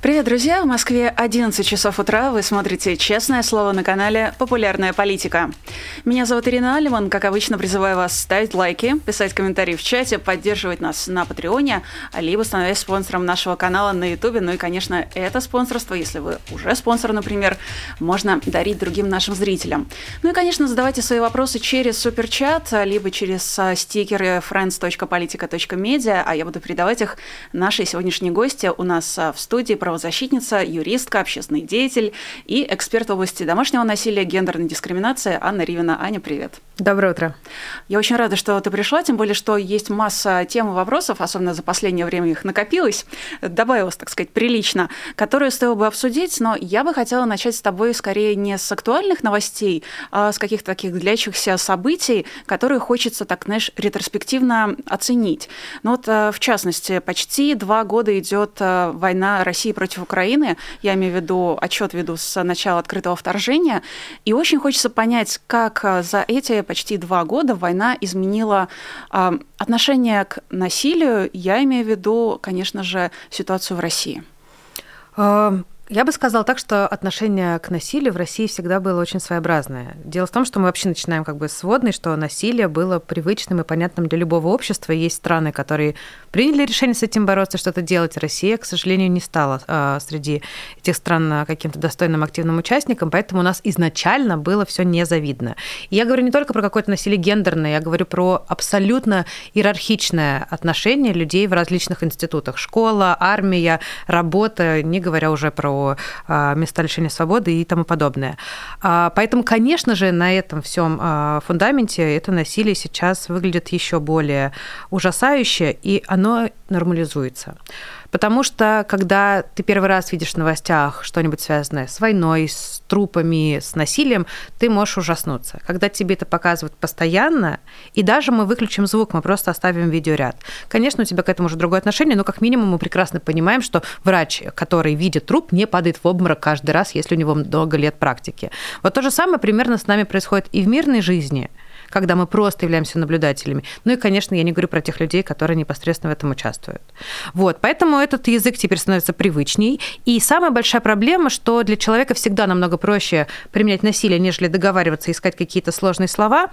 Привет, друзья! В Москве 11 часов утра. Вы смотрите «Честное слово» на канале «Популярная политика». Меня зовут Ирина Алиман. Как обычно, призываю вас ставить лайки, писать комментарии в чате, поддерживать нас на Патреоне, либо становясь спонсором нашего канала на Ютубе. Ну и, конечно, это спонсорство, если вы уже спонсор, например, можно дарить другим нашим зрителям. Ну и, конечно, задавайте свои вопросы через суперчат, либо через а, стикеры friends.politica.media, а я буду передавать их нашей сегодняшней гости у нас а, в студии правозащитница, юристка, общественный деятель и эксперт в области домашнего насилия, гендерной дискриминации Анна Ривина. Аня, привет. Доброе утро. Я очень рада, что ты пришла, тем более, что есть масса тем и вопросов, особенно за последнее время их накопилось, добавилось, так сказать, прилично, которые стоило бы обсудить, но я бы хотела начать с тобой скорее не с актуальных новостей, а с каких-то таких длящихся событий, которые хочется, так, знаешь, ретроспективно оценить. Ну вот, э, в частности, почти два года идет э, война России против Украины, я имею в виду, отчет веду с начала открытого вторжения, и очень хочется понять, как э, за эти почти два года война изменила э, отношение к насилию. Я имею в виду, конечно же, ситуацию в России. Я бы сказала так, что отношение к насилию в России всегда было очень своеобразное. Дело в том, что мы вообще начинаем как бы с водной, что насилие было привычным и понятным для любого общества. Есть страны, которые приняли решение с этим бороться, что-то делать. Россия, к сожалению, не стала э, среди этих стран каким-то достойным активным участником, поэтому у нас изначально было все незавидно. И я говорю не только про какое-то насилие гендерное, я говорю про абсолютно иерархичное отношение людей в различных институтах. Школа, армия, работа, не говоря уже про а, места лишения свободы и тому подобное. А, поэтому, конечно же, на этом всем а, фундаменте это насилие сейчас выглядит еще более ужасающе, и оно нормализуется. Потому что, когда ты первый раз видишь в новостях что-нибудь связанное с войной, с трупами, с насилием, ты можешь ужаснуться. Когда тебе это показывают постоянно, и даже мы выключим звук, мы просто оставим видеоряд. Конечно, у тебя к этому уже другое отношение, но как минимум мы прекрасно понимаем, что врач, который видит труп, не падает в обморок каждый раз, если у него много лет практики. Вот то же самое примерно с нами происходит и в мирной жизни – когда мы просто являемся наблюдателями. Ну и, конечно, я не говорю про тех людей, которые непосредственно в этом участвуют. Вот, поэтому этот язык теперь становится привычней. И самая большая проблема, что для человека всегда намного проще применять насилие, нежели договариваться, искать какие-то сложные слова,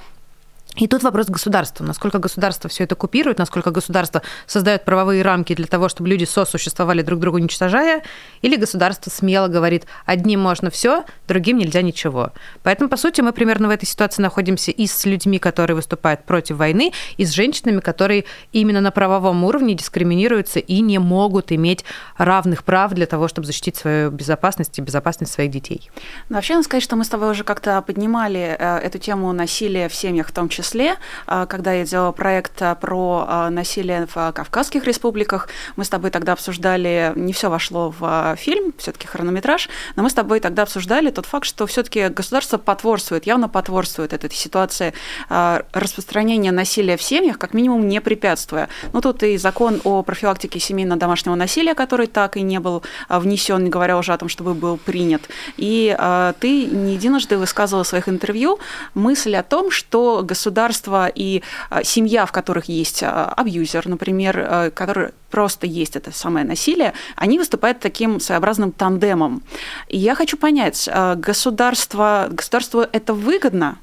и тут вопрос государства. Насколько государство все это купирует, насколько государство создает правовые рамки для того, чтобы люди сосуществовали друг друга уничтожая, или государство смело говорит, одним можно все, другим нельзя ничего. Поэтому, по сути, мы примерно в этой ситуации находимся и с людьми, которые выступают против войны, и с женщинами, которые именно на правовом уровне дискриминируются и не могут иметь равных прав для того, чтобы защитить свою безопасность и безопасность своих детей. Ну, вообще, надо сказать, что мы с тобой уже как-то поднимали э, эту тему насилия в семьях в том числе, числе, а, когда я делала проект а, про а, насилие в Кавказских республиках, мы с тобой тогда обсуждали, не все вошло в фильм, все-таки хронометраж, но мы с тобой тогда обсуждали тот факт, что все-таки государство потворствует, явно потворствует этой ситуации распространения насилия в семьях, как минимум не препятствуя. Ну, тут и закон о профилактике семейно-домашнего насилия, который так и не был внесен, не говоря уже о том, чтобы был принят. И ты не единожды высказывала в своих интервью мысль о том, что государство государство и а, семья, в которых есть а, абьюзер, например, а, который просто есть это самое насилие, они выступают таким своеобразным тандемом. И я хочу понять, государство, государству это выгодно?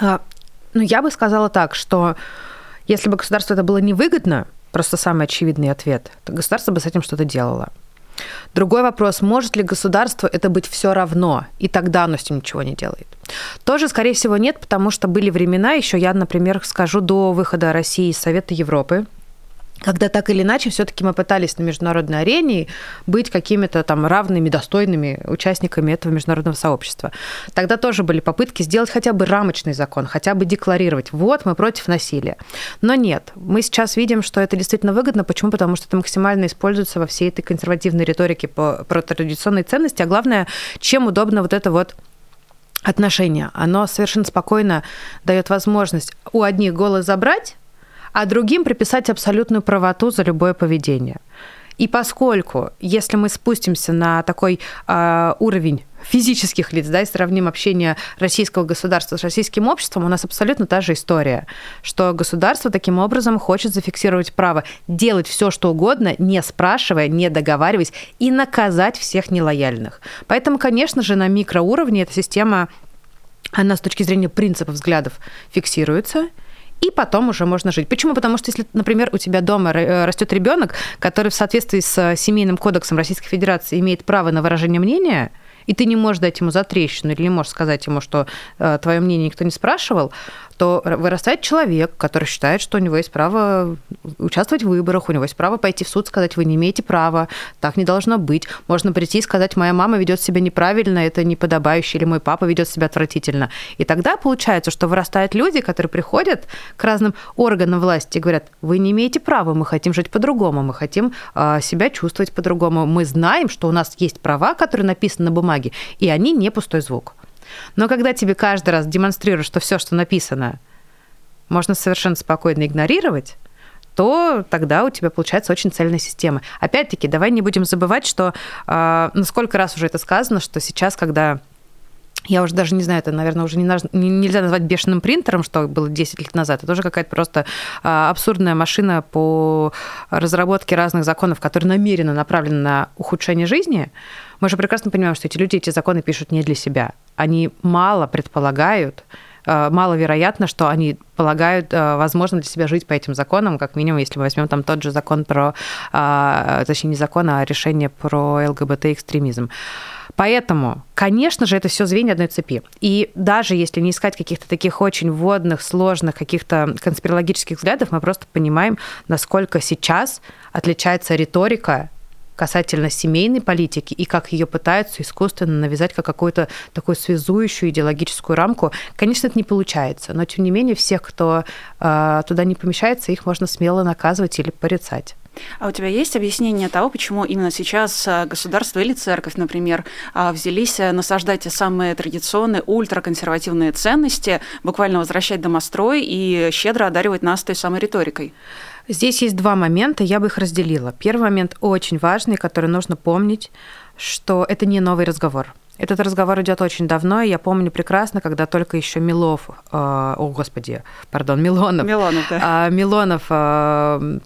Ну, я бы сказала так, что если бы государству это было невыгодно, просто самый очевидный ответ, то государство бы с этим что-то делало. Другой вопрос, может ли государству это быть все равно, и тогда оно с ним ничего не делает? Тоже, скорее всего, нет, потому что были времена, еще я, например, скажу, до выхода России из Совета Европы, когда так или иначе все-таки мы пытались на международной арене быть какими-то там равными, достойными участниками этого международного сообщества. Тогда тоже были попытки сделать хотя бы рамочный закон, хотя бы декларировать, вот мы против насилия. Но нет, мы сейчас видим, что это действительно выгодно. Почему? Потому что это максимально используется во всей этой консервативной риторике по, про традиционные ценности, а главное, чем удобно вот это вот отношение. Оно совершенно спокойно дает возможность у одних голос забрать, а другим приписать абсолютную правоту за любое поведение. И поскольку, если мы спустимся на такой э, уровень физических лиц, да, и сравним общение российского государства с российским обществом, у нас абсолютно та же история, что государство таким образом хочет зафиксировать право делать все, что угодно, не спрашивая, не договариваясь, и наказать всех нелояльных. Поэтому, конечно же, на микроуровне эта система, она с точки зрения принципов взглядов фиксируется, и потом уже можно жить. Почему? Потому что если, например, у тебя дома э, растет ребенок, который в соответствии с семейным кодексом Российской Федерации имеет право на выражение мнения, и ты не можешь дать ему затрещину или не можешь сказать ему, что э, твое мнение никто не спрашивал, то вырастает человек, который считает, что у него есть право участвовать в выборах, у него есть право пойти в суд, сказать, вы не имеете права, так не должно быть. Можно прийти и сказать, моя мама ведет себя неправильно, это неподобающе, или мой папа ведет себя отвратительно. И тогда получается, что вырастают люди, которые приходят к разным органам власти и говорят, вы не имеете права, мы хотим жить по-другому, мы хотим э, себя чувствовать по-другому, мы знаем, что у нас есть права, которые написаны на бумаге, и они не пустой звук. Но когда тебе каждый раз демонстрируют, что все, что написано, можно совершенно спокойно игнорировать, то тогда у тебя получается очень цельная система. Опять-таки, давай не будем забывать, что, э, сколько раз уже это сказано, что сейчас, когда я уже даже не знаю, это, наверное, уже не, нельзя назвать бешеным принтером, что было 10 лет назад. Это уже какая-то просто а, абсурдная машина по разработке разных законов, которые намеренно направлены на ухудшение жизни. Мы же прекрасно понимаем, что эти люди эти законы пишут не для себя. Они мало предполагают, а, маловероятно, что они полагают, а, возможно для себя жить по этим законам, как минимум, если мы возьмем там тот же закон про, точнее, не закон, а решение про ЛГБТ-экстремизм. Поэтому, конечно же, это все звенья одной цепи. И даже если не искать каких-то таких очень вводных, сложных, каких-то конспирологических взглядов, мы просто понимаем, насколько сейчас отличается риторика касательно семейной политики и как ее пытаются искусственно навязать как какую-то такую связующую идеологическую рамку. Конечно, это не получается, но тем не менее всех, кто э, туда не помещается, их можно смело наказывать или порицать. А у тебя есть объяснение того, почему именно сейчас а, государство или церковь, например, а, взялись э, насаждать те самые традиционные ультраконсервативные ценности, буквально возвращать домострой и щедро одаривать нас той самой риторикой? Здесь есть два момента, я бы их разделила. Первый момент очень важный, который нужно помнить, что это не новый разговор. Этот разговор идет очень давно, и я помню прекрасно, когда только еще Милов, э, о господи, пардон, Милонов, Милонов, да. э, Милонов э,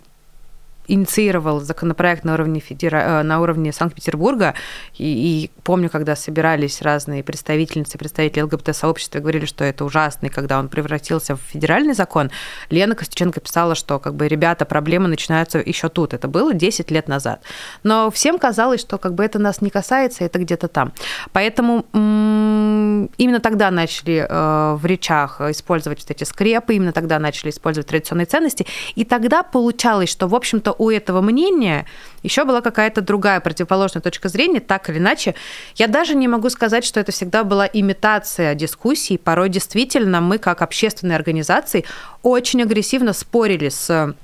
инициировал законопроект на уровне, федера... Э, на уровне Санкт-Петербурга, и, и помню, когда собирались разные представительницы, представители ЛГБТ-сообщества, говорили, что это ужасно, и когда он превратился в федеральный закон, Лена Костюченко писала, что как бы, ребята, проблемы начинаются еще тут. Это было 10 лет назад. Но всем казалось, что как бы это нас не касается, это где-то там. Поэтому именно тогда начали э, в речах использовать вот эти скрепы, именно тогда начали использовать традиционные ценности, и тогда получалось, что, в общем-то, у этого мнения еще была какая-то другая противоположная точка зрения, так или иначе. Я даже не могу сказать, что это всегда была имитация дискуссий. Порой действительно мы, как общественные организации, очень агрессивно спорили с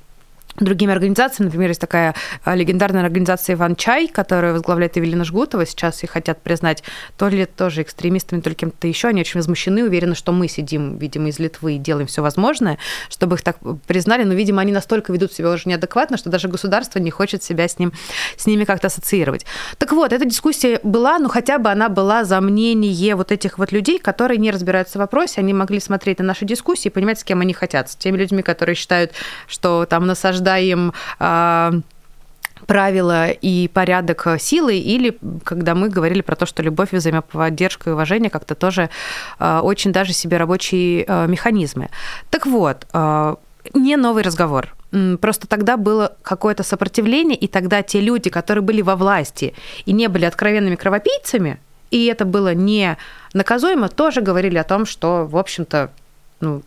другими организациями. Например, есть такая а, легендарная организация «Иван Чай», которую возглавляет Эвелина Жгутова. Сейчас их хотят признать то ли тоже экстремистами, то ли кем-то еще. Они очень возмущены, уверены, что мы сидим, видимо, из Литвы и делаем все возможное, чтобы их так признали. Но, видимо, они настолько ведут себя уже неадекватно, что даже государство не хочет себя с, ним, с ними как-то ассоциировать. Так вот, эта дискуссия была, но хотя бы она была за мнение вот этих вот людей, которые не разбираются в вопросе, они могли смотреть на наши дискуссии и понимать, с кем они хотят. С теми людьми, которые считают, что там насаждать осуждаем а, правила и порядок силы, или когда мы говорили про то, что любовь, взаимоподдержка и уважение как-то тоже а, очень даже себе рабочие а, механизмы. Так вот, не новый разговор. Просто тогда было какое-то сопротивление, и тогда те люди, которые были во власти и не были откровенными кровопийцами, и это было не наказуемо, тоже говорили о том, что, в общем-то, ну,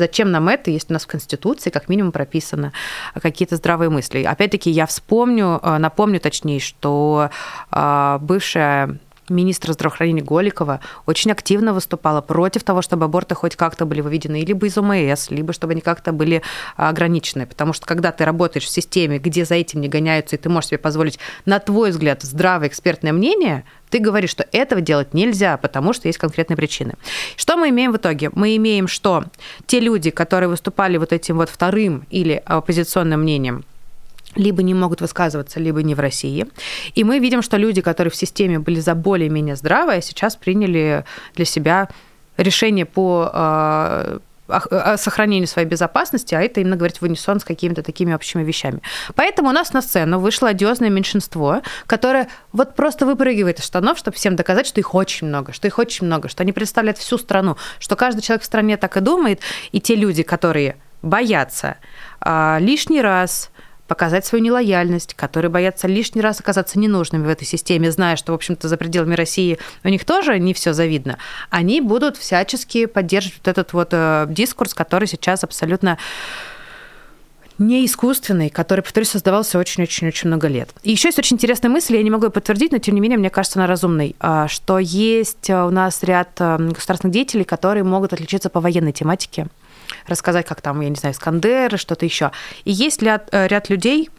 Зачем нам это, если у нас в Конституции как минимум прописано какие-то здравые мысли? Опять-таки, я вспомню, э, напомню точнее, что э, бывшая министра здравоохранения Голикова очень активно выступала против того, чтобы аборты хоть как-то были выведены либо из ОМС, либо чтобы они как-то были ограничены. Потому что когда ты работаешь в системе, где за этим не гоняются, и ты можешь себе позволить, на твой взгляд, здравое экспертное мнение, ты говоришь, что этого делать нельзя, потому что есть конкретные причины. Что мы имеем в итоге? Мы имеем, что те люди, которые выступали вот этим вот вторым или оппозиционным мнением, либо не могут высказываться, либо не в России. И мы видим, что люди, которые в системе были за более-менее здравые, сейчас приняли для себя решение по э, сохранению своей безопасности, а это именно говорить в унисон с какими-то такими общими вещами. Поэтому у нас на сцену вышло одиозное меньшинство, которое вот просто выпрыгивает из штанов, чтобы всем доказать, что их очень много, что их очень много, что они представляют всю страну, что каждый человек в стране так и думает, и те люди, которые боятся а, лишний раз показать свою нелояльность, которые боятся лишний раз оказаться ненужными в этой системе, зная, что, в общем-то, за пределами России у них тоже не все завидно, они будут всячески поддерживать вот этот вот э, дискурс, который сейчас абсолютно не искусственный, который, повторюсь, создавался очень-очень-очень много лет. И еще есть очень интересная мысль, я не могу ее подтвердить, но тем не менее, мне кажется, она разумной, а, что есть у нас ряд э, государственных деятелей, которые могут отличиться по военной тематике рассказать, как там, я не знаю, Искандер, что-то еще. И есть ряд, э, ряд людей,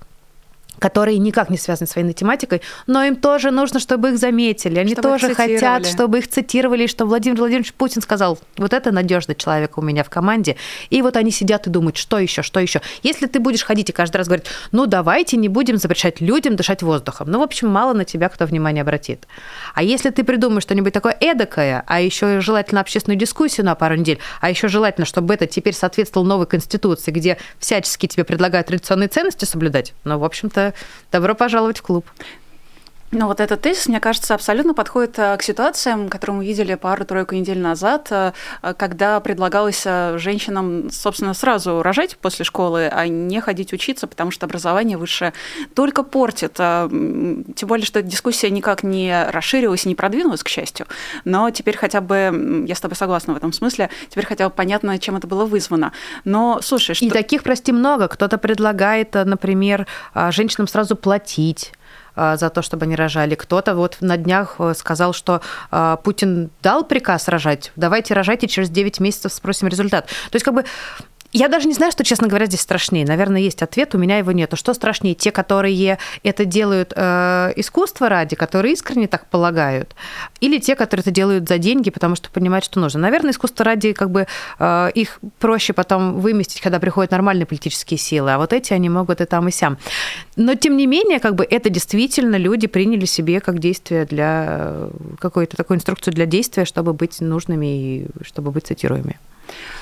которые никак не связаны с военной тематикой, но им тоже нужно, чтобы их заметили. Они чтобы тоже хотят, чтобы их цитировали, что Владимир Владимирович Путин сказал, вот это надежный человек у меня в команде. И вот они сидят и думают, что еще, что еще. Если ты будешь ходить и каждый раз говорить, ну давайте не будем запрещать людям дышать воздухом, ну, в общем, мало на тебя кто внимание обратит. А если ты придумаешь что-нибудь такое эдакое, а еще желательно общественную дискуссию на пару недель, а еще желательно, чтобы это теперь соответствовало новой конституции, где всячески тебе предлагают традиционные ценности соблюдать, ну, в общем-то, добро пожаловать в клуб. Ну вот этот тезис, мне кажется, абсолютно подходит э, к ситуациям, которые мы видели пару-тройку недель назад, э, когда предлагалось э, женщинам, собственно, сразу рожать после школы, а не ходить учиться, потому что образование высшее только портит. Тем более, что эта дискуссия никак не расширилась и не продвинулась, к счастью. Но теперь хотя бы, я с тобой согласна в этом смысле, теперь хотя бы понятно, чем это было вызвано. Но, слушай, что... И таких, прости, много. Кто-то предлагает, например, женщинам сразу платить за то, чтобы они рожали. Кто-то вот на днях э, сказал, что а, Путин дал приказ рожать, давайте рожайте, через 9 месяцев спросим результат. То есть как бы я даже не знаю, что, честно говоря, здесь страшнее. Наверное, есть ответ, у меня его нету. Что страшнее, те, которые это делают э, искусство ради, которые искренне так полагают, или те, которые это делают за деньги, потому что понимают, что нужно. Наверное, искусство ради, как бы, э, их проще потом выместить, когда приходят нормальные политические силы, а вот эти они могут и там, и сям. Но, тем не менее, как бы, это действительно люди приняли себе как действие для, э, какую-то такую инструкцию для действия, чтобы быть нужными и чтобы быть цитируемыми.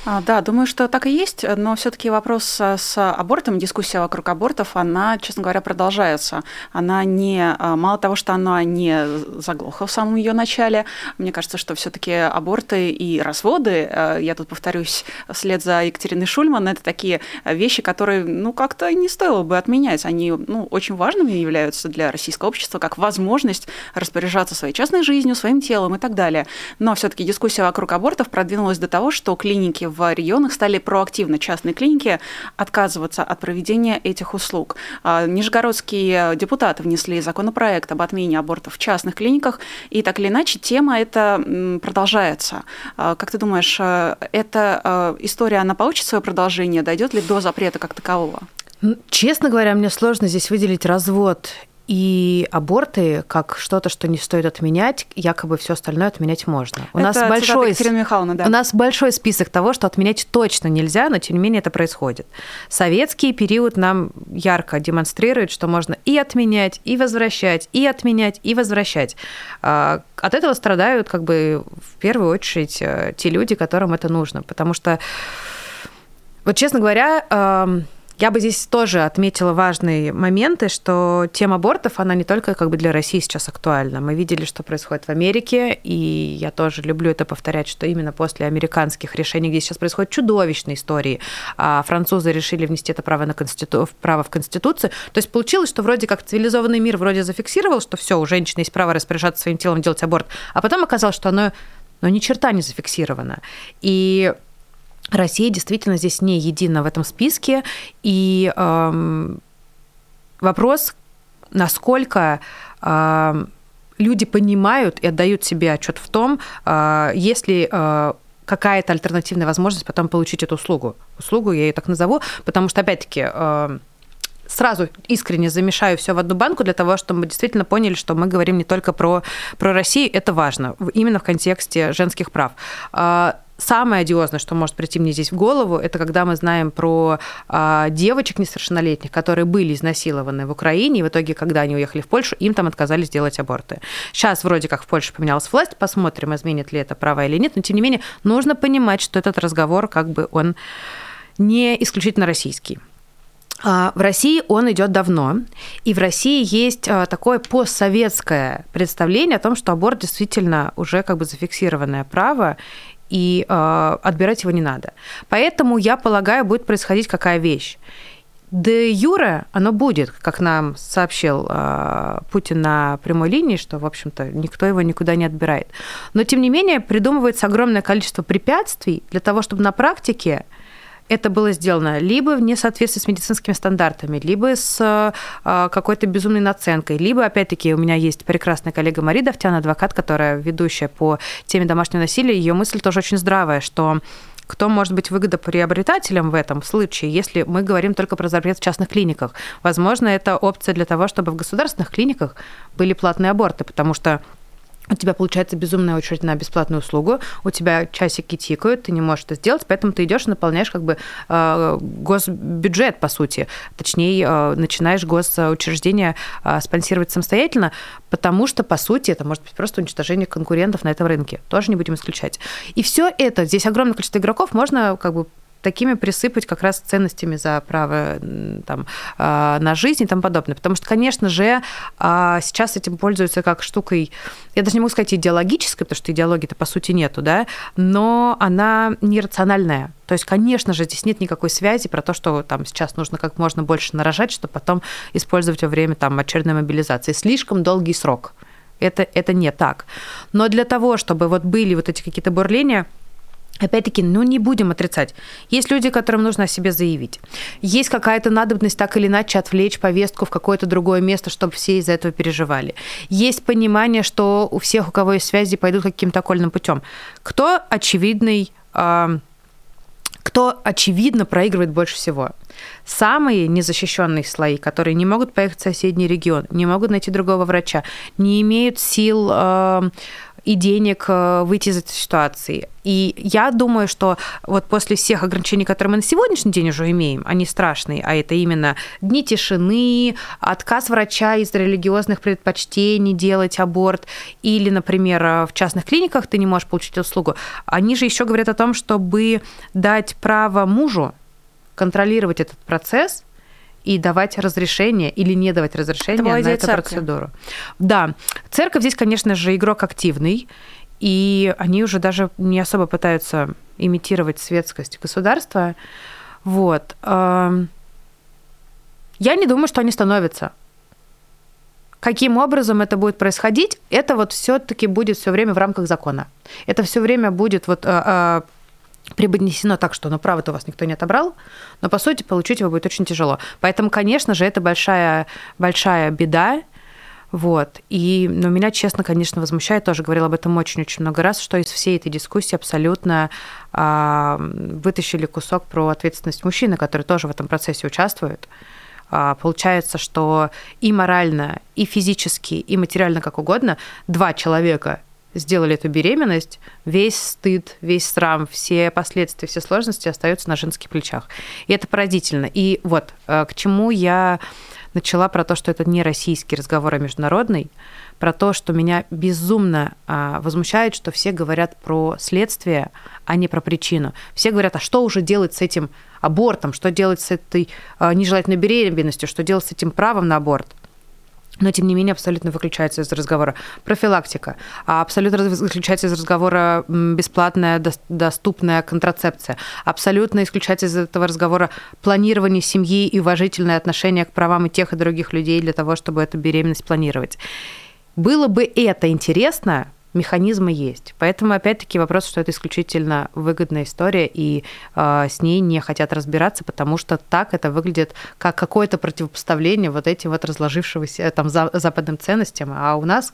А, да, думаю, что так и есть, но все-таки вопрос с абортом, дискуссия вокруг абортов, она, честно говоря, продолжается. Она не, а, мало того, что она не заглохла в самом ее начале, мне кажется, что все-таки аборты и разводы, а, я тут повторюсь, вслед за Екатериной Шульман, это такие вещи, которые, ну, как-то не стоило бы отменять. Они, ну, очень важными являются для российского общества, как возможность распоряжаться своей частной жизнью, своим телом и так далее. Но все-таки дискуссия вокруг абортов продвинулась до того, что клиники в регионах стали проактивно, частные клиники, отказываться от проведения этих услуг. А, нижегородские депутаты внесли законопроект об отмене абортов в частных клиниках, и так или иначе тема эта продолжается. А, как ты думаешь, э, эта э, история, она получит свое продолжение, дойдет ли до запрета как такового? Честно говоря, мне сложно здесь выделить развод и аборты как что-то, что не стоит отменять, якобы все остальное отменять можно. У это нас большой да. у нас большой список того, что отменять точно нельзя, но тем не менее это происходит. Советский период нам ярко демонстрирует, что можно и отменять, и возвращать, и отменять, и возвращать. А, от этого страдают как бы в первую очередь э, те люди, которым это нужно, потому что вот честно говоря я бы здесь тоже отметила важные моменты, что тема абортов, она не только как бы для России сейчас актуальна. Мы видели, что происходит в Америке, и я тоже люблю это повторять, что именно после американских решений, где сейчас происходят чудовищные истории, а французы решили внести это право, на конститу... право в Конституцию. То есть получилось, что вроде как цивилизованный мир вроде зафиксировал, что все, у женщины есть право распоряжаться своим телом, делать аборт, а потом оказалось, что оно но ни черта не зафиксировано. И Россия действительно здесь не едина в этом списке. И эм, вопрос, насколько э, люди понимают и отдают себе отчет в том, э, если э, какая-то альтернативная возможность потом получить эту услугу. Услугу я ее так назову, потому что, опять-таки, э, сразу искренне замешаю все в одну банку для того, чтобы мы действительно поняли, что мы говорим не только про, про Россию, это важно, именно в контексте женских прав самое одиозное, что может прийти мне здесь в голову, это когда мы знаем про а, девочек несовершеннолетних, которые были изнасилованы в Украине, и в итоге, когда они уехали в Польшу, им там отказались делать аборты. Сейчас вроде как в Польше поменялась власть, посмотрим, изменит ли это право или нет, но тем не менее нужно понимать, что этот разговор как бы он не исключительно российский. А, в России он идет давно, и в России есть а, такое постсоветское представление о том, что аборт действительно уже как бы зафиксированное право, и э, отбирать его не надо. Поэтому, я полагаю, будет происходить какая вещь. Де юре оно будет, как нам сообщил э, Путин на прямой линии, что, в общем-то, никто его никуда не отбирает. Но, тем не менее, придумывается огромное количество препятствий для того, чтобы на практике это было сделано либо в несоответствии с медицинскими стандартами, либо с а, какой-то безумной наценкой, либо, опять-таки, у меня есть прекрасная коллега Мария Давтян, адвокат, которая ведущая по теме домашнего насилия, ее мысль тоже очень здравая, что кто может быть выгодоприобретателем в этом случае, если мы говорим только про запрет в частных клиниках. Возможно, это опция для того, чтобы в государственных клиниках были платные аборты, потому что у тебя получается безумная очередь на бесплатную услугу, у тебя часики тикают, ты не можешь это сделать, поэтому ты идешь и наполняешь как бы э, госбюджет, по сути. Точнее, э, начинаешь госучреждение э, спонсировать самостоятельно, потому что, по сути, это может быть просто уничтожение конкурентов на этом рынке. Тоже не будем исключать. И все это, здесь огромное количество игроков, можно как бы такими присыпать как раз ценностями за право там, а, на жизнь и тому подобное. Потому что, конечно же, а, сейчас этим пользуются как штукой, я даже не могу сказать идеологической, потому что идеологии-то по сути нету, да, но она нерациональная. То есть, конечно же, здесь нет никакой связи про то, что там сейчас нужно как можно больше нарожать, чтобы потом использовать во время там, очередной мобилизации. Слишком долгий срок. Это, это не так. Но для того, чтобы вот были вот эти какие-то бурления, Опять-таки, ну не будем отрицать. Есть люди, которым нужно о себе заявить. Есть какая-то надобность так или иначе отвлечь повестку в какое-то другое место, чтобы все из-за этого переживали. Есть понимание, что у всех, у кого есть связи, пойдут каким-то окольным путем. Кто очевидный э, кто, очевидно, проигрывает больше всего. Самые незащищенные слои, которые не могут поехать в соседний регион, не могут найти другого врача, не имеют сил э, и денег э, выйти из этой ситуации. И я думаю, что вот после всех ограничений, которые мы на сегодняшний день уже имеем, они страшные, а это именно дни тишины, отказ врача из религиозных предпочтений делать аборт, или, например, в частных клиниках ты не можешь получить услугу, они же еще говорят о том, чтобы дать право мужу контролировать этот процесс – и давать разрешение или не давать разрешение на эту церкви. процедуру. Да, церковь здесь, конечно же, игрок активный, и они уже даже не особо пытаются имитировать светскость государства. Вот. Я не думаю, что они становятся. Каким образом это будет происходить, это вот все-таки будет все время в рамках закона. Это все время будет вот а, а, преподнесено так, что ну, право-то у вас никто не отобрал, но, по сути, получить его будет очень тяжело. Поэтому, конечно же, это большая, большая беда, вот. И ну, меня, честно, конечно, возмущает, тоже говорила об этом очень-очень много раз, что из всей этой дискуссии абсолютно а, вытащили кусок про ответственность мужчины, который тоже в этом процессе участвует. А, получается, что и морально, и физически, и материально, как угодно, два человека сделали эту беременность, весь стыд, весь срам, все последствия, все сложности остаются на женских плечах. И это поразительно. И вот э, к чему я начала про то, что это не российский разговор, а международный, про то, что меня безумно а, возмущает, что все говорят про следствие, а не про причину. Все говорят, а что уже делать с этим абортом, что делать с этой а, нежелательной беременностью, что делать с этим правом на аборт но тем не менее абсолютно выключается из разговора. Профилактика, а абсолютно выключается из разговора бесплатная доступная контрацепция, абсолютно исключается из этого разговора планирование семьи и уважительное отношение к правам и тех и других людей для того, чтобы эту беременность планировать. Было бы это интересно, механизмы есть. Поэтому, опять-таки, вопрос, что это исключительно выгодная история, и э, с ней не хотят разбираться, потому что так это выглядит как какое-то противопоставление вот этим вот разложившегося там за, западным ценностям. А у нас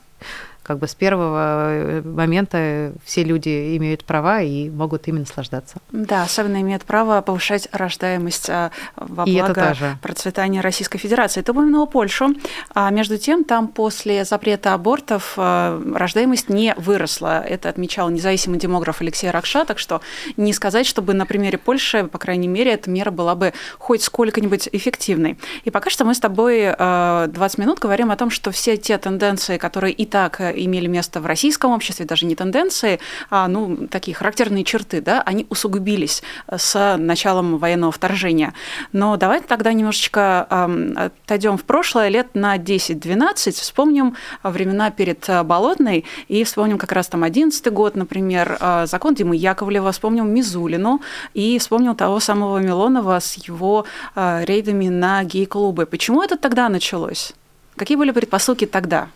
как бы с первого э, момента все люди имеют права и могут ими наслаждаться. Да, особенно имеют право повышать рождаемость а, во и благо процветания Российской Федерации. Ты упомянула Польшу, а между тем там после запрета абортов а, рождаемость не выросла. Это отмечал независимый демограф Алексей Ракша, так что не сказать, чтобы на примере Польши, по крайней мере, эта мера была бы хоть сколько-нибудь эффективной. И пока что мы с тобой 20 минут говорим о том, что все те тенденции, которые и так имели место в российском обществе, даже не тенденции, а ну, такие характерные черты, да, они усугубились с началом военного вторжения. Но давайте тогда немножечко э, отойдем в прошлое, лет на 10-12, вспомним времена перед Болотной и вспомним как раз там 11 год, например, а, закон Димы Яковлева, вспомним Мизулину и вспомнил того самого Милонова с его э, рейдами на гей-клубы. Почему это тогда началось? Какие были предпосылки тогда?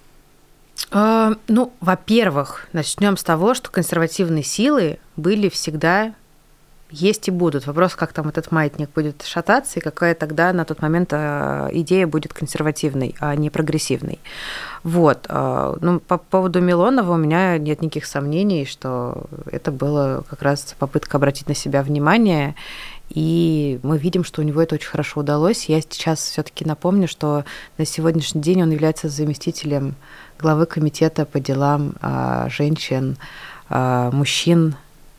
А, ну, во-первых, начнем с того, что консервативные силы были всегда есть и будут. Вопрос, как там этот маятник будет шататься, и какая тогда на тот момент а, идея будет консервативной, а не прогрессивной. Вот. А, ну, по поводу Милонова у меня нет никаких сомнений, что это было как раз попытка обратить на себя внимание и мы видим, что у него это очень хорошо удалось. Я сейчас все-таки напомню, что на сегодняшний день он является заместителем главы комитета по делам а, женщин, а, мужчин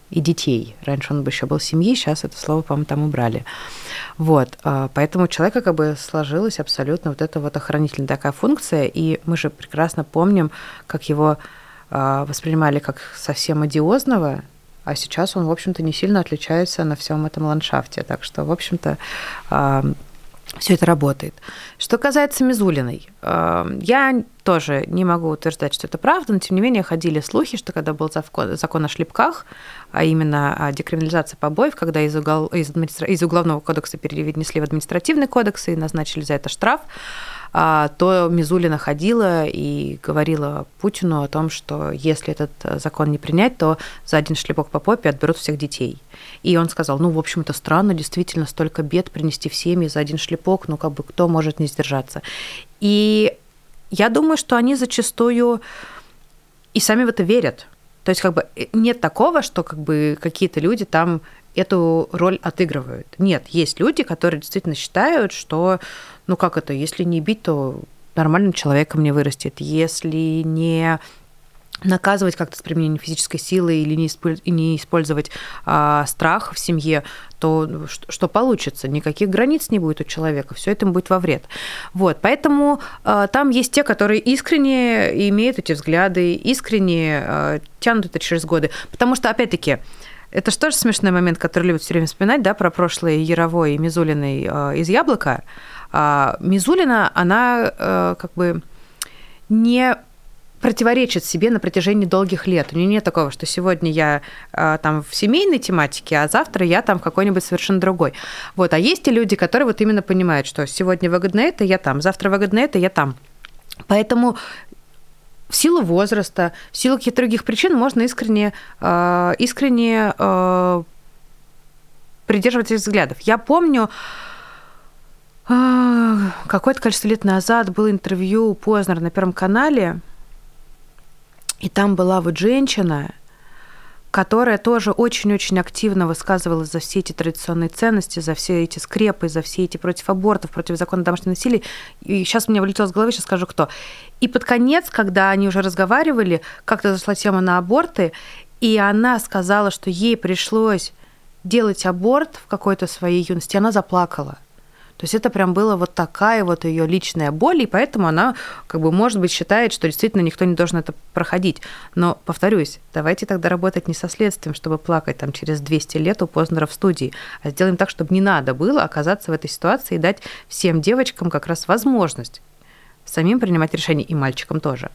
и детей. Раньше он бы еще был семьи, сейчас это слово, по-моему, там убрали. Вот, а, поэтому у человека как бы сложилась абсолютно вот эта вот охранительная такая функция, и мы же прекрасно помним, как его воспринимали как совсем одиозного, а сейчас он, в общем-то, не сильно отличается на всем этом ландшафте. Так что, в общем-то, все это работает. Что касается Мизулиной, я тоже не могу утверждать, что это правда, но тем не менее ходили слухи, что когда был закон о шлепках, а именно декриминализация побоев, когда из, угол, из, из уголовного кодекса перенесли в административный кодекс и назначили за это штраф, то Мизулина ходила и говорила Путину о том, что если этот закон не принять, то за один шлепок по попе отберут всех детей. И он сказал, ну, в общем, это странно, действительно, столько бед принести в семьи за один шлепок, ну, как бы кто может не сдержаться. И я думаю, что они зачастую и сами в это верят. То есть как бы э, нет такого, что как бы какие-то люди там эту роль отыгрывают. Нет, есть люди, которые действительно считают, что, ну как это, если не бить, то нормальным человеком не вырастет. Если не наказывать как-то с применением физической силы или не, использ- не использовать а, страх в семье, то что, что получится? Никаких границ не будет у человека, все это будет во вред. Вот, поэтому а, там есть те, которые искренне имеют эти взгляды, искренне а, тянут это через годы. Потому что, опять-таки, это же тоже смешной момент, который любят все время вспоминать, да, про прошлое Яровой и Мизулиной э, из «Яблока». А Мизулина, она э, как бы не противоречит себе на протяжении долгих лет. У нее нет такого, что сегодня я э, там в семейной тематике, а завтра я там в какой-нибудь совершенно другой. Вот. А есть и люди, которые вот именно понимают, что сегодня выгодно это, я там, завтра выгодно это, я там. Поэтому в силу возраста, в силу каких-то других причин можно искренне, э, искренне э, придерживаться взглядов. Я помню, какое-то количество лет назад было интервью у Познера на Первом канале, и там была вот женщина, которая тоже очень-очень активно высказывалась за все эти традиционные ценности, за все эти скрепы, за все эти против абортов, против закона домашнего насилия. И сейчас мне вылетело с головы, сейчас скажу, кто. И под конец, когда они уже разговаривали, как-то зашла тема на аборты, и она сказала, что ей пришлось делать аборт в какой-то своей юности, она заплакала. То есть это прям было вот такая вот ее личная боль, и поэтому она, как бы, может быть, считает, что действительно никто не должен это проходить. Но, повторюсь, давайте тогда работать не со следствием, чтобы плакать там через 200 лет у Познера в студии, а сделаем так, чтобы не надо было оказаться в этой ситуации и дать всем девочкам как раз возможность самим принимать решения, и мальчикам тоже.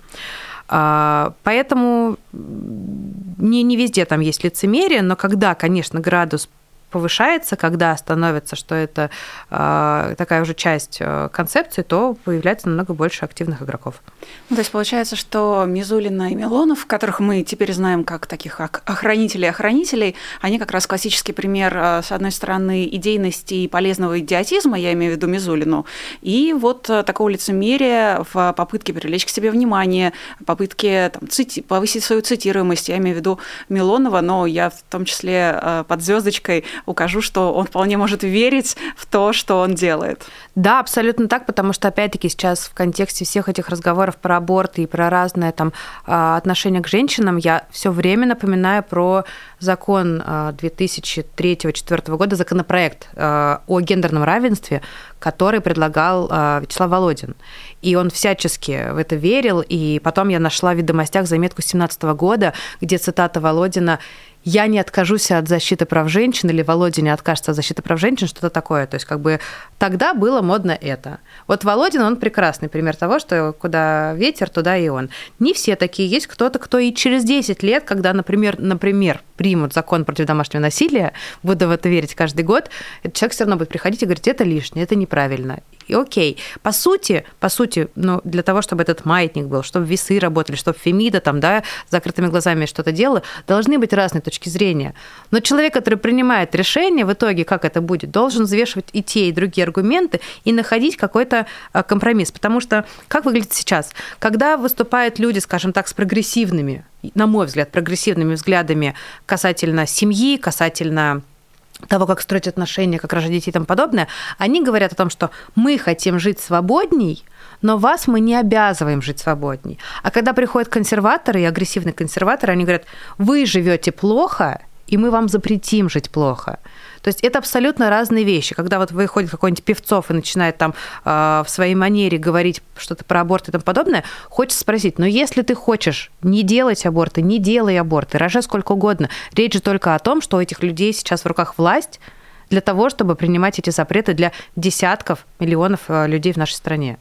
А, поэтому не, не везде там есть лицемерие, но когда, конечно, градус повышается, когда становится, что это э, такая уже часть э, концепции, то появляется намного больше активных игроков. Ну, то есть получается, что Мизулина и Милонов, которых мы теперь знаем как таких охранителей охранителей, они как раз классический пример, э, с одной стороны, идейности и полезного идиотизма, я имею в виду Мизулину, и вот э, такого лицемерия в попытке привлечь к себе внимание, попытке там, цити- повысить свою цитируемость, я имею в виду Милонова, но я в том числе под звездочкой укажу, что он вполне может верить в то, что он делает. Да, абсолютно так, потому что, опять-таки, сейчас в контексте всех этих разговоров про аборты и про разное там а, отношение к женщинам, я все время напоминаю про закон 2003-2004 а, года, законопроект а, о гендерном равенстве, который предлагал Вячеслав Володин. И он всячески в это верил, и потом я нашла в ведомостях заметку 2017 года, где цитата Володина я не откажусь от защиты прав женщин, или Володя не откажется от защиты прав женщин, что-то такое. То есть как бы тогда было модно это. Вот Володин, он прекрасный пример того, что куда ветер, туда и он. Не все такие. Есть кто-то, кто и через 10 лет, когда, например, например, примут закон против домашнего насилия, буду в это верить каждый год, этот человек все равно будет приходить и говорить, это лишнее, это неправильно. И окей. По сути, по сути, ну, для того, чтобы этот маятник был, чтобы весы работали, чтобы Фемида там, да, с закрытыми глазами что-то делала, должны быть разные точки зрения. Но человек, который принимает решение, в итоге, как это будет, должен взвешивать и те, и другие аргументы и находить какой-то а, компромисс. Потому что как выглядит сейчас? Когда выступают люди, скажем так, с прогрессивными, на мой взгляд, прогрессивными взглядами касательно семьи, касательно того, как строить отношения, как рожать детей и тому подобное, они говорят о том, что мы хотим жить свободней, но вас мы не обязываем жить свободней. А когда приходят консерваторы и агрессивные консерваторы, они говорят, вы живете плохо, и мы вам запретим жить плохо. То есть это абсолютно разные вещи. Когда вот выходит какой-нибудь Певцов и начинает там э, в своей манере говорить что-то про аборт и тому подобное, хочется спросить, но если ты хочешь не делать аборты, не делай аборты, рожай сколько угодно. Речь же только о том, что у этих людей сейчас в руках власть для того, чтобы принимать эти запреты для десятков миллионов э, людей в нашей стране.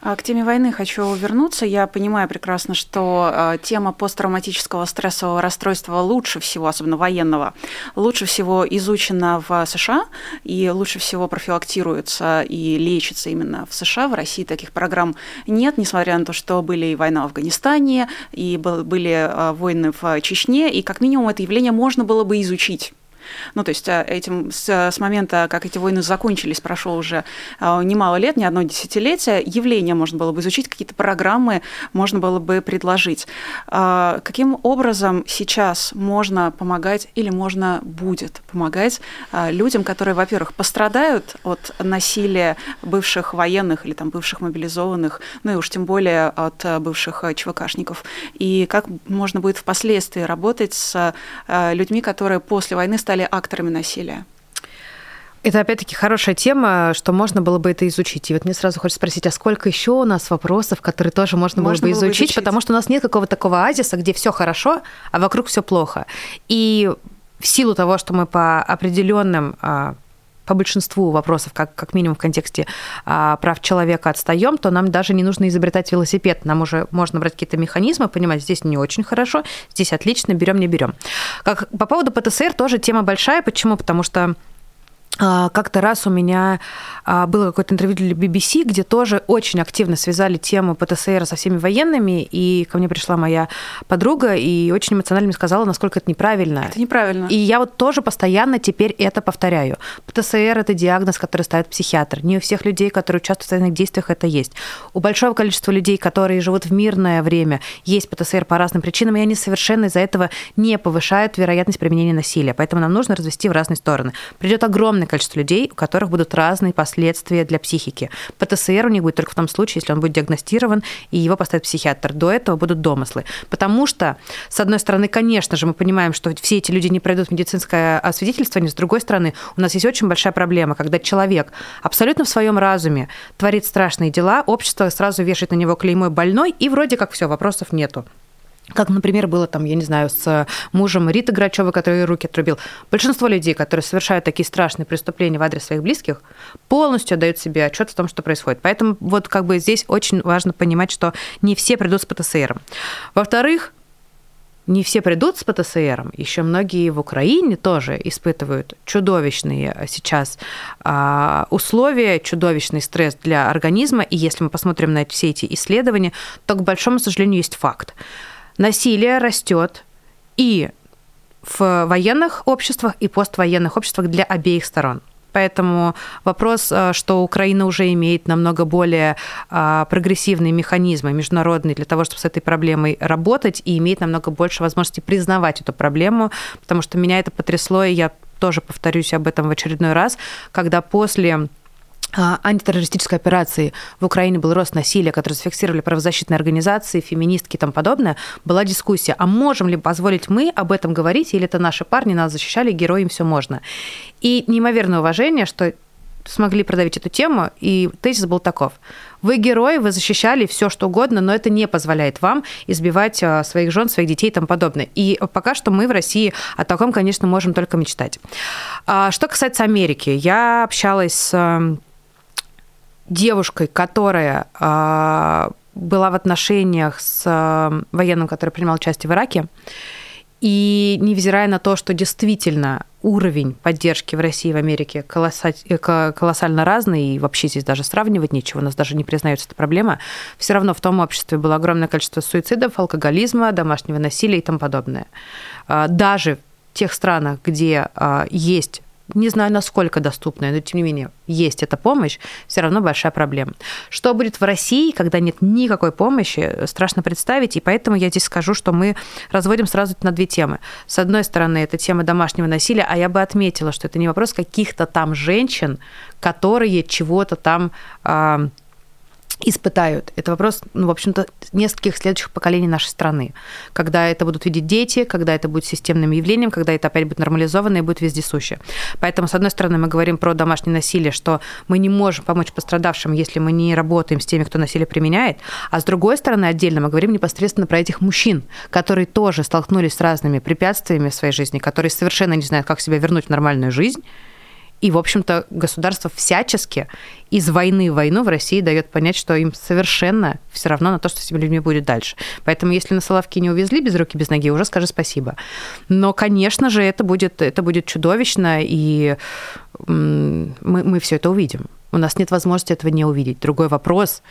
А, к теме войны хочу вернуться. Я понимаю прекрасно, что а, тема посттравматического стрессового расстройства лучше всего, особенно военного, лучше всего изучена в США и лучше всего профилактируется и лечится именно в США. В России таких программ нет, несмотря на то, что были и война в Афганистане, и были а, войны в Чечне, и как минимум это явление можно было бы изучить. Ну, то есть э, этим с, с момента, как эти войны закончились, прошло уже э, немало лет, не одно десятилетие, явления можно было бы изучить, какие-то программы можно было бы предложить. А, каким образом сейчас можно помогать или можно будет помогать э, людям, которые, во-первых, пострадают от насилия бывших военных или там бывших мобилизованных, ну и уж тем более от бывших ЧВКшников, и как можно будет впоследствии работать с людьми, которые после войны стали стали акторами насилия? Это опять-таки хорошая тема, что можно было бы это изучить. И вот мне сразу хочется спросить, а сколько еще у нас вопросов, которые тоже можно, можно было бы изучить, изучить, потому что у нас нет какого-то такого азиса, где все хорошо, а вокруг все плохо. И в силу того, что мы по определенным а, по большинству вопросов, как, как минимум в контексте а, прав человека отстаем, то нам даже не нужно изобретать велосипед. Нам уже можно брать какие-то механизмы, понимать, здесь не очень хорошо, здесь отлично, берем, не берем. Как, по поводу ПТСР тоже тема большая. Почему? Потому что как-то раз у меня а, было какое-то интервью для BBC, где тоже очень активно связали тему ПТСР со всеми военными, и ко мне пришла моя подруга и очень эмоционально мне сказала, насколько это неправильно. Это неправильно. И я вот тоже постоянно теперь это повторяю. ПТСР – это диагноз, который ставит психиатр. Не у всех людей, которые участвуют в военных действиях, это есть. У большого количества людей, которые живут в мирное время, есть ПТСР по разным причинам, и они совершенно из-за этого не повышают вероятность применения насилия. Поэтому нам нужно развести в разные стороны. Придет огромное количество людей, у которых будут разные последствия для психики. ПТСР у них будет только в том случае, если он будет диагностирован и его поставит психиатр. До этого будут домыслы. Потому что, с одной стороны, конечно же, мы понимаем, что все эти люди не пройдут медицинское освидетельствование, с другой стороны, у нас есть очень большая проблема, когда человек абсолютно в своем разуме творит страшные дела, общество сразу вешает на него клеймо больной, и вроде как все, вопросов нету как, например, было там, я не знаю, с мужем Риты Грачевой, который руки отрубил. Большинство людей, которые совершают такие страшные преступления в адрес своих близких, полностью отдают себе отчет в том, что происходит. Поэтому вот как бы здесь очень важно понимать, что не все придут с ПТСР. Во-вторых, не все придут с ПТСРом, еще многие в Украине тоже испытывают чудовищные сейчас а, условия, чудовищный стресс для организма, и если мы посмотрим на все эти исследования, то, к большому сожалению, есть факт. Насилие растет и в военных обществах, и поствоенных обществах для обеих сторон. Поэтому вопрос, э, что Украина уже имеет намного более э, прогрессивные механизмы международные для того, чтобы с этой проблемой работать, и имеет намного больше возможности признавать эту проблему, потому что меня это потрясло, и я тоже повторюсь об этом в очередной раз, когда после антитеррористической операции в Украине был рост насилия, который зафиксировали правозащитные организации, феминистки и тому подобное, была дискуссия, а можем ли позволить мы об этом говорить, или это наши парни нас защищали, героям все можно. И неимоверное уважение, что смогли продавить эту тему, и тезис был таков. Вы герои, вы защищали все, что угодно, но это не позволяет вам избивать а, своих жен, своих детей и тому подобное. И пока что мы в России о таком, конечно, можем только мечтать. А, что касается Америки, я общалась с девушкой, которая э, была в отношениях с э, военным, который принимал участие в Ираке, и невзирая на то, что действительно уровень поддержки в России и в Америке э, колоссально разный, и вообще здесь даже сравнивать нечего, у нас даже не признается эта проблема, все равно в том обществе было огромное количество суицидов, алкоголизма, домашнего насилия и тому подобное. Даже в тех странах, где есть не знаю, насколько доступная, но тем не менее есть эта помощь, все равно большая проблема. Что будет в России, когда нет никакой помощи, страшно представить, и поэтому я здесь скажу, что мы разводим сразу на две темы. С одной стороны, это тема домашнего насилия, а я бы отметила, что это не вопрос каких-то там женщин, которые чего-то там испытают. Это вопрос, ну, в общем-то, нескольких следующих поколений нашей страны. Когда это будут видеть дети, когда это будет системным явлением, когда это опять будет нормализовано и будет вездесуще. Поэтому, с одной стороны, мы говорим про домашнее насилие, что мы не можем помочь пострадавшим, если мы не работаем с теми, кто насилие применяет. А с другой стороны, отдельно мы говорим непосредственно про этих мужчин, которые тоже столкнулись с разными препятствиями в своей жизни, которые совершенно не знают, как себя вернуть в нормальную жизнь, и, в общем-то, государство всячески из войны в войну в России дает понять, что им совершенно все равно на то, что с этими людьми будет дальше. Поэтому, если на Соловки не увезли без руки, без ноги, уже скажи спасибо. Но, конечно же, это будет, это будет чудовищно, и мы, мы все это увидим. У нас нет возможности этого не увидеть. Другой вопрос,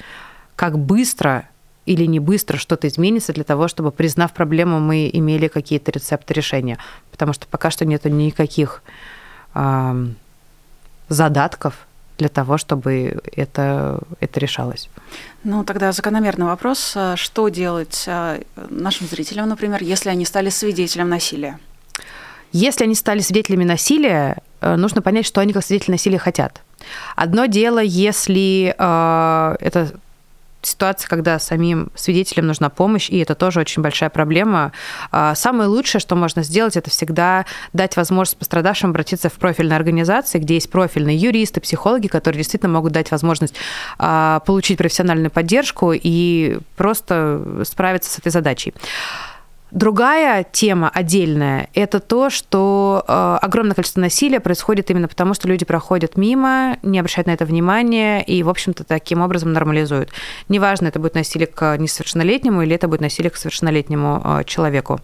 как быстро или не быстро что-то изменится для того, чтобы, признав проблему, мы имели какие-то рецепты решения. Потому что пока что нет никаких задатков для того, чтобы это, это решалось. Ну, тогда закономерный вопрос, а что делать а, нашим зрителям, например, если они стали свидетелем насилия? Если они стали свидетелями насилия, э, нужно понять, что они как свидетели насилия хотят. Одно дело, если э, это ситуация, когда самим свидетелям нужна помощь, и это тоже очень большая проблема. А, самое лучшее, что можно сделать, это всегда дать возможность пострадавшим обратиться в профильные организации, где есть профильные юристы, психологи, которые действительно могут дать возможность а, получить профессиональную поддержку и просто справиться с этой задачей. Другая тема отдельная – это то, что э, огромное количество насилия происходит именно потому, что люди проходят мимо, не обращают на это внимания и, в общем-то, таким образом нормализуют. Неважно, это будет насилие к несовершеннолетнему или это будет насилие к совершеннолетнему э, человеку.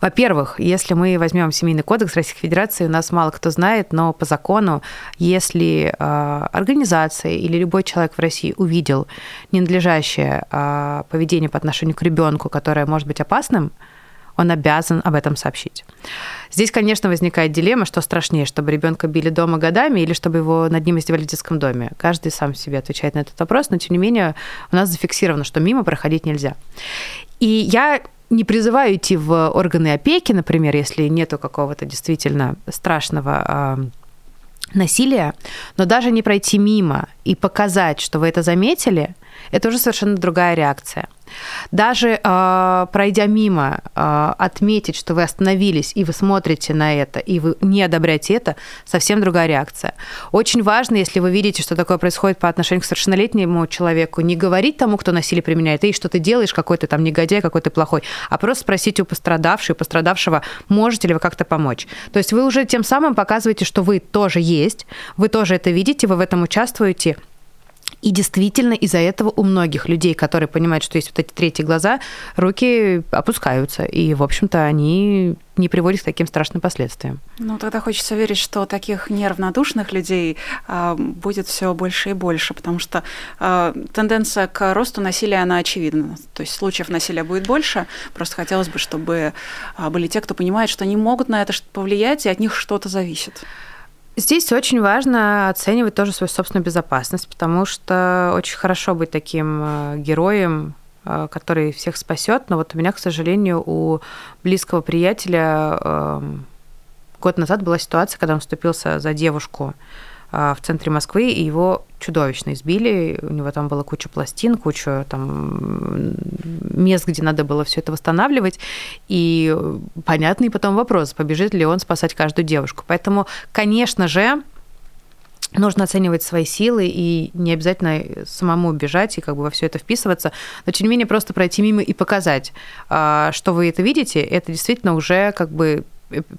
Во-первых, если мы возьмем Семейный кодекс Российской Федерации, у нас мало кто знает, но по закону, если э, организация или любой человек в России увидел ненадлежащее э, поведение по отношению к ребенку, которое может быть опасным, он обязан об этом сообщить. Здесь, конечно, возникает дилемма, что страшнее, чтобы ребенка били дома годами или чтобы его над ним издевали в детском доме. Каждый сам себе отвечает на этот вопрос, но тем не менее у нас зафиксировано, что мимо проходить нельзя. И я не призываю идти в органы опеки, например, если нету какого-то действительно страшного насилия, но даже не пройти мимо и показать, что вы это заметили, это уже совершенно другая реакция. Даже э, пройдя мимо, э, отметить, что вы остановились и вы смотрите на это, и вы не одобряете это, совсем другая реакция. Очень важно, если вы видите, что такое происходит по отношению к совершеннолетнему человеку, не говорить тому, кто насилие применяет, эй, что ты делаешь, какой ты там негодяй, какой ты плохой, а просто спросить у пострадавшего, у пострадавшего, можете ли вы как-то помочь. То есть вы уже тем самым показываете, что вы тоже есть, вы тоже это видите, вы в этом участвуете, И действительно, из-за этого у многих людей, которые понимают, что есть вот эти третьи глаза, руки опускаются. И, в общем-то, они не приводит к таким страшным последствиям. Ну, тогда хочется верить, что таких неравнодушных людей а, будет все больше и больше, потому что а, тенденция к росту насилия, она очевидна. То есть случаев насилия будет больше, просто хотелось бы, чтобы а, были те, кто понимает, что они могут на это повлиять, и от них что-то зависит. Здесь очень важно оценивать тоже свою собственную безопасность, потому что очень хорошо быть таким э, героем, э, который всех спасет. Но вот у меня, к сожалению, у близкого приятеля эм, год назад была ситуация, когда он вступился за девушку в центре Москвы, и его чудовищно избили. У него там была куча пластин, куча там мест, где надо было все это восстанавливать. И понятный потом вопрос, побежит ли он спасать каждую девушку. Поэтому, конечно же, нужно оценивать свои силы и не обязательно самому бежать и как бы во все это вписываться, но тем не менее просто пройти мимо и показать, а, что вы это видите, это действительно уже как бы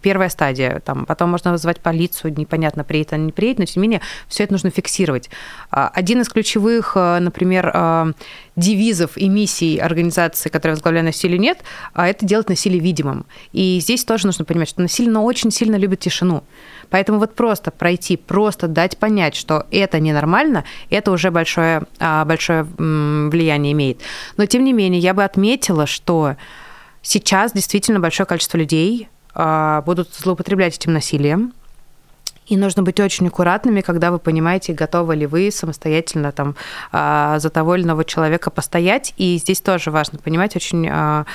первая стадия. Там, потом можно вызвать полицию, непонятно, приедет она, не приедет, но тем не менее все это нужно фиксировать. А, один из ключевых, э, например, э, девизов и миссий организации, которая возглавляет насилие нет, а это делать насилие видимым. И здесь тоже нужно понимать, что насилие очень сильно любит тишину. Поэтому вот просто пройти, просто дать понять, что это ненормально, это уже большое, а, большое влияние имеет. Но тем не менее, я бы отметила, что сейчас действительно большое количество людей будут злоупотреблять этим насилием. И нужно быть очень аккуратными, когда вы понимаете, готовы ли вы самостоятельно там а, за того или иного человека постоять. И здесь тоже важно понимать очень а,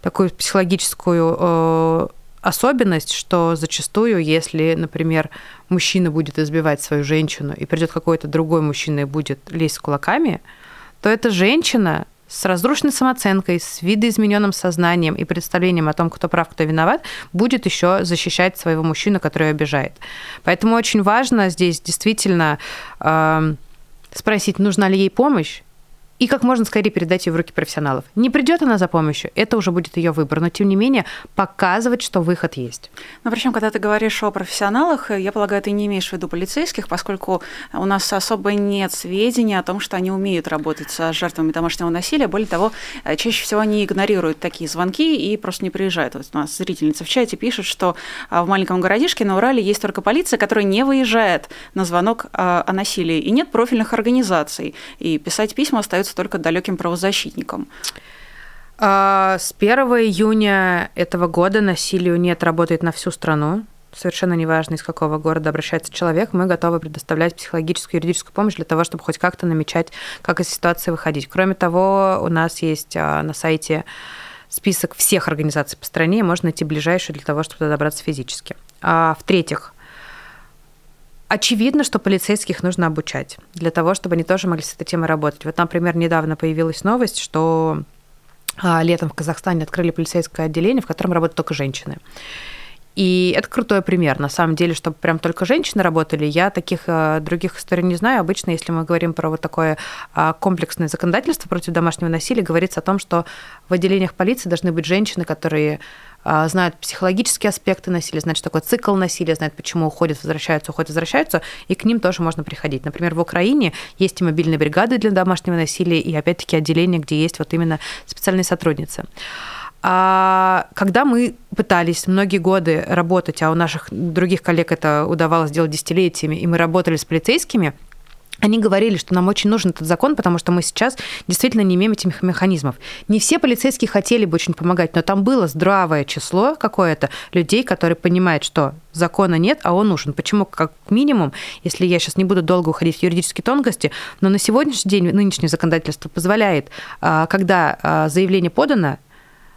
такую психологическую особенность, что зачастую, если, например, мужчина будет избивать свою женщину, и придет какой-то другой мужчина и будет лезть с кулаками, то эта женщина с разрушенной самооценкой, с видоизмененным сознанием и представлением о том, кто прав, кто виноват, будет еще защищать своего мужчину, который обижает. Поэтому очень важно здесь действительно э, спросить, нужна ли ей помощь, и как можно скорее передать ее в руки профессионалов. Не придет она за помощью, это уже будет ее выбор, но тем не менее показывать, что выход есть. Но причем, когда ты говоришь о профессионалах, я полагаю, ты не имеешь в виду полицейских, поскольку у нас особо нет сведений о том, что они умеют работать с жертвами домашнего насилия. Более того, чаще всего они игнорируют такие звонки и просто не приезжают. Вот у нас зрительница в чате пишет, что а, в маленьком городишке на Урале есть только полиция, которая не выезжает на звонок а, о насилии, и нет профильных организаций, и писать письма остается являются только далеким правозащитником. А, с 1 июня этого года насилию нет работает на всю страну. Совершенно неважно, из какого города обращается человек, мы готовы предоставлять психологическую и юридическую помощь для того, чтобы хоть как-то намечать, как из ситуации выходить. Кроме того, у нас есть а, на сайте список всех организаций по стране, можно найти ближайшую для того, чтобы добраться физически. А, в-третьих, Очевидно, что полицейских нужно обучать для того, чтобы они тоже могли с этой темой работать. Вот, например, недавно появилась новость, что а, летом в Казахстане открыли полицейское отделение, в котором работают только женщины. И это крутой пример. На самом деле, чтобы прям только женщины работали, я таких э, других историй не знаю. Обычно, если мы говорим про вот такое э, комплексное законодательство против домашнего насилия, говорится о том, что в отделениях полиции должны быть женщины, которые знают психологические аспекты насилия, знают, что такое цикл насилия, знают, почему уходят, возвращаются, уходят, возвращаются, и к ним тоже можно приходить. Например, в Украине есть и мобильные бригады для домашнего насилия, и опять-таки отделения, где есть вот именно специальные сотрудницы. А когда мы пытались многие годы работать, а у наших других коллег это удавалось делать десятилетиями, и мы работали с полицейскими, они говорили, что нам очень нужен этот закон, потому что мы сейчас действительно не имеем этих механизмов. Не все полицейские хотели бы очень помогать, но там было здравое число какое-то людей, которые понимают, что закона нет, а он нужен. Почему? Как минимум, если я сейчас не буду долго уходить в юридические тонкости, но на сегодняшний день нынешнее законодательство позволяет, а, когда а, заявление подано,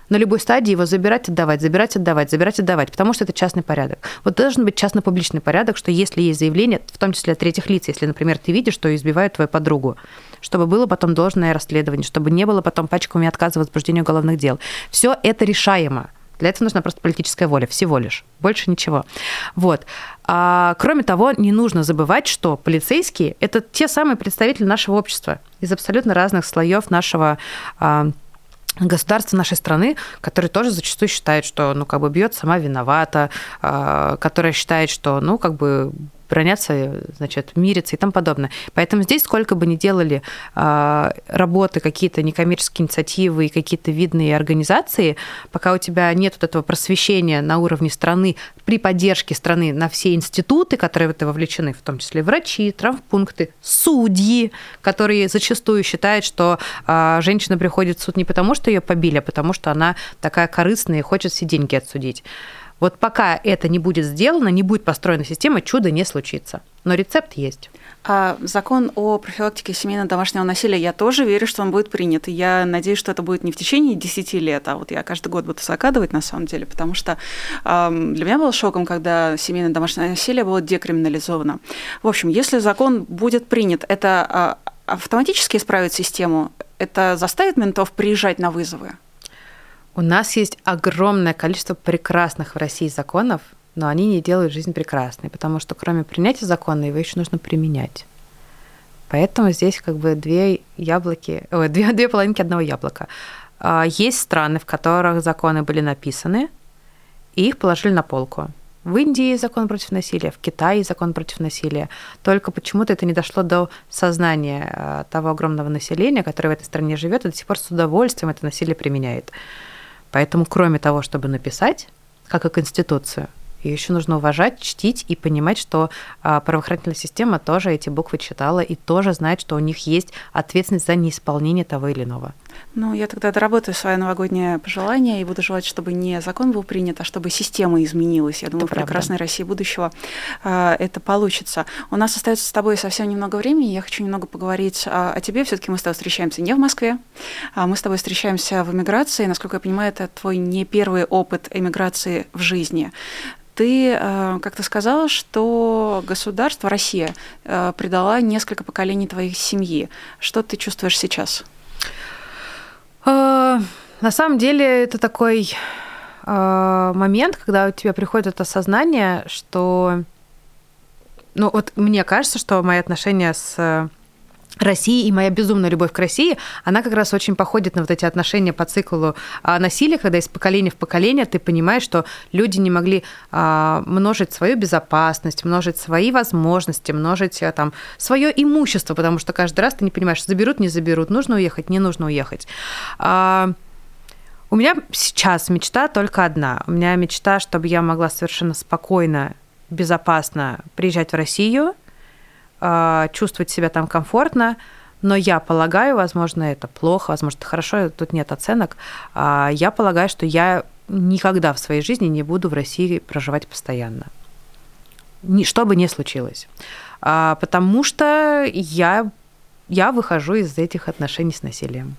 на любой стадии его забирать, отдавать, забирать, отдавать, забирать, отдавать, потому что это частный порядок. Вот должен быть частно-публичный порядок, что если есть заявление, в том числе от третьих лиц, если, например, ты видишь, что избивают твою подругу, чтобы было потом должное расследование, чтобы не было потом пачками отказа в возбуждении уголовных дел. Все это решаемо. Для этого нужна просто политическая воля, всего лишь. Больше ничего. Вот. А, кроме того, не нужно забывать, что полицейские – это те самые представители нашего общества из абсолютно разных слоев нашего а, государства нашей страны, которые тоже зачастую считают, что, ну, как бы бьет сама виновата, э, которая считает, что, ну, как бы бронятся, значит, мирятся и тому подобное. Поэтому здесь сколько бы ни делали э, работы, какие-то некоммерческие инициативы и какие-то видные организации, пока у тебя нет вот этого просвещения на уровне страны, при поддержке страны на все институты, которые в это вовлечены, в том числе врачи, травмпункты, судьи, которые зачастую считают, что э, женщина приходит в суд не потому, что ее побили, а потому что она такая корыстная и хочет все деньги отсудить. Вот пока это не будет сделано, не будет построена система, чудо не случится. Но рецепт есть. А закон о профилактике семейного домашнего насилия, я тоже верю, что он будет принят. Я надеюсь, что это будет не в течение 10 лет, а вот я каждый год буду закадывать на самом деле, потому что э, для меня было шоком, когда семейное домашнее насилие было декриминализовано. В общем, если закон будет принят, это э, автоматически исправит систему? Это заставит ментов приезжать на вызовы? У нас есть огромное количество прекрасных в России законов, но они не делают жизнь прекрасной, потому что кроме принятия закона его еще нужно применять. Поэтому здесь как бы две яблоки, ой, две, две половинки одного яблока. А, есть страны, в которых законы были написаны, и их положили на полку. В Индии закон против насилия, в Китае закон против насилия. Только почему-то это не дошло до сознания а, того огромного населения, которое в этой стране живет, и до сих пор с удовольствием это насилие применяет. Поэтому, кроме того, чтобы написать, как и Конституцию, ее еще нужно уважать, чтить и понимать, что а, правоохранительная система тоже эти буквы читала и тоже знает, что у них есть ответственность за неисполнение того или иного. Ну, я тогда доработаю свое новогоднее пожелание и буду желать, чтобы не закон был принят, а чтобы система изменилась. Я думаю, это в прекрасной России будущего э, это получится. У нас остается с тобой совсем немного времени. Я хочу немного поговорить э, о тебе. Все-таки мы с тобой встречаемся не в Москве, а мы с тобой встречаемся в эмиграции. Насколько я понимаю, это твой не первый опыт эмиграции в жизни. Ты э, как-то сказала, что государство, Россия, предала несколько поколений твоей семьи. Что ты чувствуешь сейчас? Э, на самом деле это такой э, момент, когда у тебя приходит это осознание, что, ну вот мне кажется, что мои отношения с России и моя безумная любовь к России, она как раз очень походит на вот эти отношения по циклу а, насилия, когда из поколения в поколение ты понимаешь, что люди не могли а, множить свою безопасность, множить свои возможности, множить а, там свое имущество, потому что каждый раз ты не понимаешь, заберут, не заберут, нужно уехать, не нужно уехать. У меня сейчас мечта только одна. У меня мечта, чтобы я могла совершенно спокойно, безопасно приезжать в Россию – а, чувствовать себя там комфортно, но я полагаю, возможно, это плохо, возможно, это хорошо, тут нет оценок. А, я полагаю, что я никогда в своей жизни не буду в России проживать постоянно. Что бы ни случилось. А, потому что я, я выхожу из этих отношений с насилием.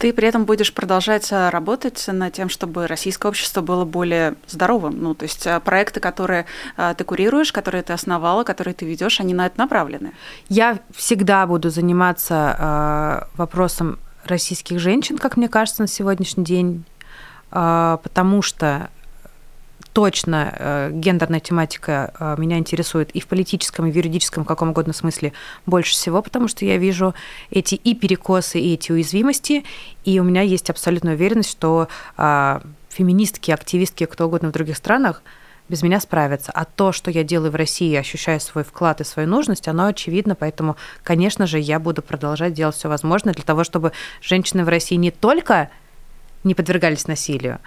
Ты при этом будешь продолжать э, работать над тем, чтобы российское общество было более здоровым. Ну, то есть э, проекты, которые э, ты курируешь, которые ты основала, которые ты ведешь, они на это направлены. Я всегда буду заниматься вопросом российских женщин, как мне кажется, на сегодняшний день, потому что точно э, гендерная тематика э, меня интересует и в политическом, и в юридическом, в каком угодно смысле больше всего, потому что я вижу эти и перекосы, и эти уязвимости, и у меня есть абсолютная уверенность, что э, феминистки, активистки, кто угодно в других странах без меня справятся. А то, что я делаю в России, ощущая свой вклад и свою нужность, оно очевидно, поэтому, конечно же, я буду продолжать делать все возможное для того, чтобы женщины в России не только не подвергались насилию,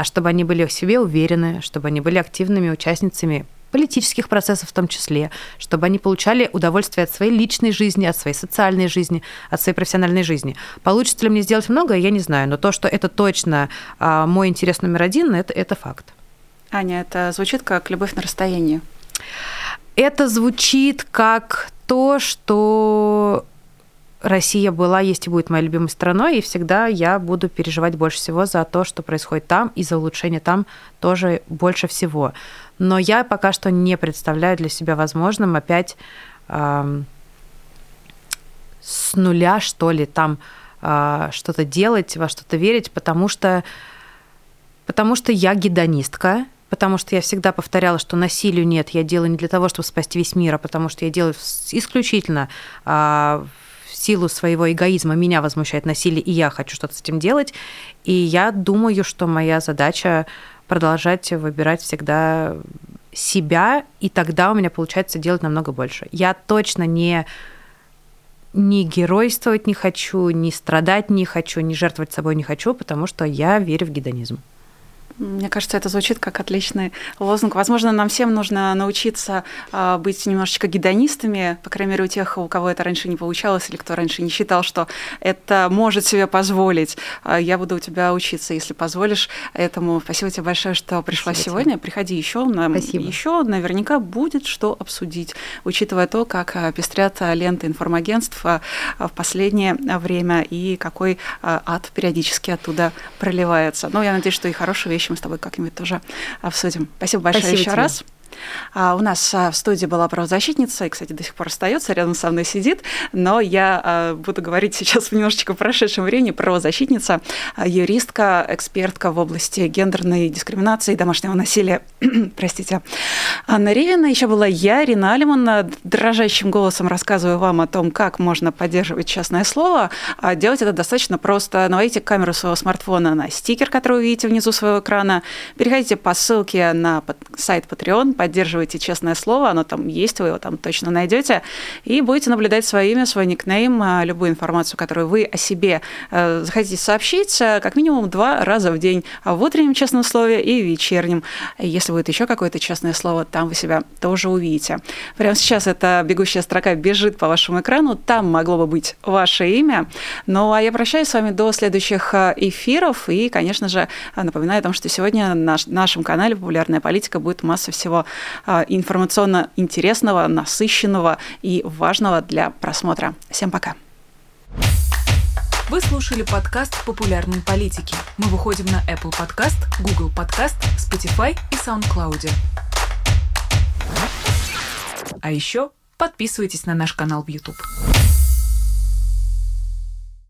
а чтобы они были в себе уверены, чтобы они были активными участницами политических процессов в том числе, чтобы они получали удовольствие от своей личной жизни, от своей социальной жизни, от своей профессиональной жизни. Получится ли мне сделать многое, я не знаю, но то, что это точно а, мой интерес номер один, это, это факт. Аня, это звучит как любовь на расстоянии. Это звучит как то, что Россия была, есть и будет моей любимой страной, и всегда я буду переживать больше всего за то, что происходит там, и за улучшение там тоже больше всего. Но я пока что не представляю для себя возможным опять э, с нуля, что ли, там э, что-то делать, во что-то верить, потому что, потому что я гедонистка, потому что я всегда повторяла, что насилию нет, я делаю не для того, чтобы спасти весь мир, а потому что я делаю исключительно э, силу своего эгоизма меня возмущает насилие, и я хочу что-то с этим делать. И я думаю, что моя задача продолжать выбирать всегда себя, и тогда у меня получается делать намного больше. Я точно не ни геройствовать не хочу, ни страдать не хочу, ни жертвовать собой не хочу, потому что я верю в гедонизм. Мне кажется, это звучит как отличный лозунг. Возможно, нам всем нужно научиться а, быть немножечко гедонистами, по крайней мере, у тех, у кого это раньше не получалось, или кто раньше не считал, что это может себе позволить. А, я буду у тебя учиться, если позволишь этому. Спасибо тебе большое, что пришла Спасибо сегодня. Тебе. Приходи еще. Спасибо. Еще наверняка будет что обсудить, учитывая то, как а, пестрят ленты информагентств в последнее время и какой ад периодически оттуда проливается. Но я надеюсь, что и хорошие вещи мы с тобой как-нибудь тоже обсудим. Спасибо большое Спасибо еще тебе. раз. А, у нас а, в студии была правозащитница, и, кстати, до сих пор остается, рядом со мной сидит, но я а, буду говорить сейчас немножечко в прошедшем времени. Правозащитница, юристка, экспертка в области гендерной дискриминации и домашнего насилия. Простите. Анна Ревина, еще была я, Рина Алиман, дрожащим голосом рассказываю вам о том, как можно поддерживать частное слово. Делать это достаточно просто. Наводите камеру своего смартфона на стикер, который вы видите внизу своего экрана, переходите по ссылке на сайт Patreon, поддерживайте честное слово, оно там есть, вы его там точно найдете, и будете наблюдать свое имя, свой никнейм, а, любую информацию, которую вы о себе э, захотите сообщить, э, как минимум два раза в день, а в утреннем честном слове и вечернем. Если будет еще какое-то честное слово, там вы себя тоже увидите. Прямо сейчас эта бегущая строка бежит по вашему экрану, там могло бы быть ваше имя. Ну а я прощаюсь с вами до следующих э, эфиров и, конечно же, напоминаю о том, что сегодня на нашем канале «Популярная политика» будет масса всего информационно интересного, насыщенного и важного для просмотра. Всем пока. Вы слушали подкаст «Популярные политики». Мы выходим на Apple Podcast, Google Podcast, Spotify и SoundCloud. А еще подписывайтесь на наш канал в YouTube.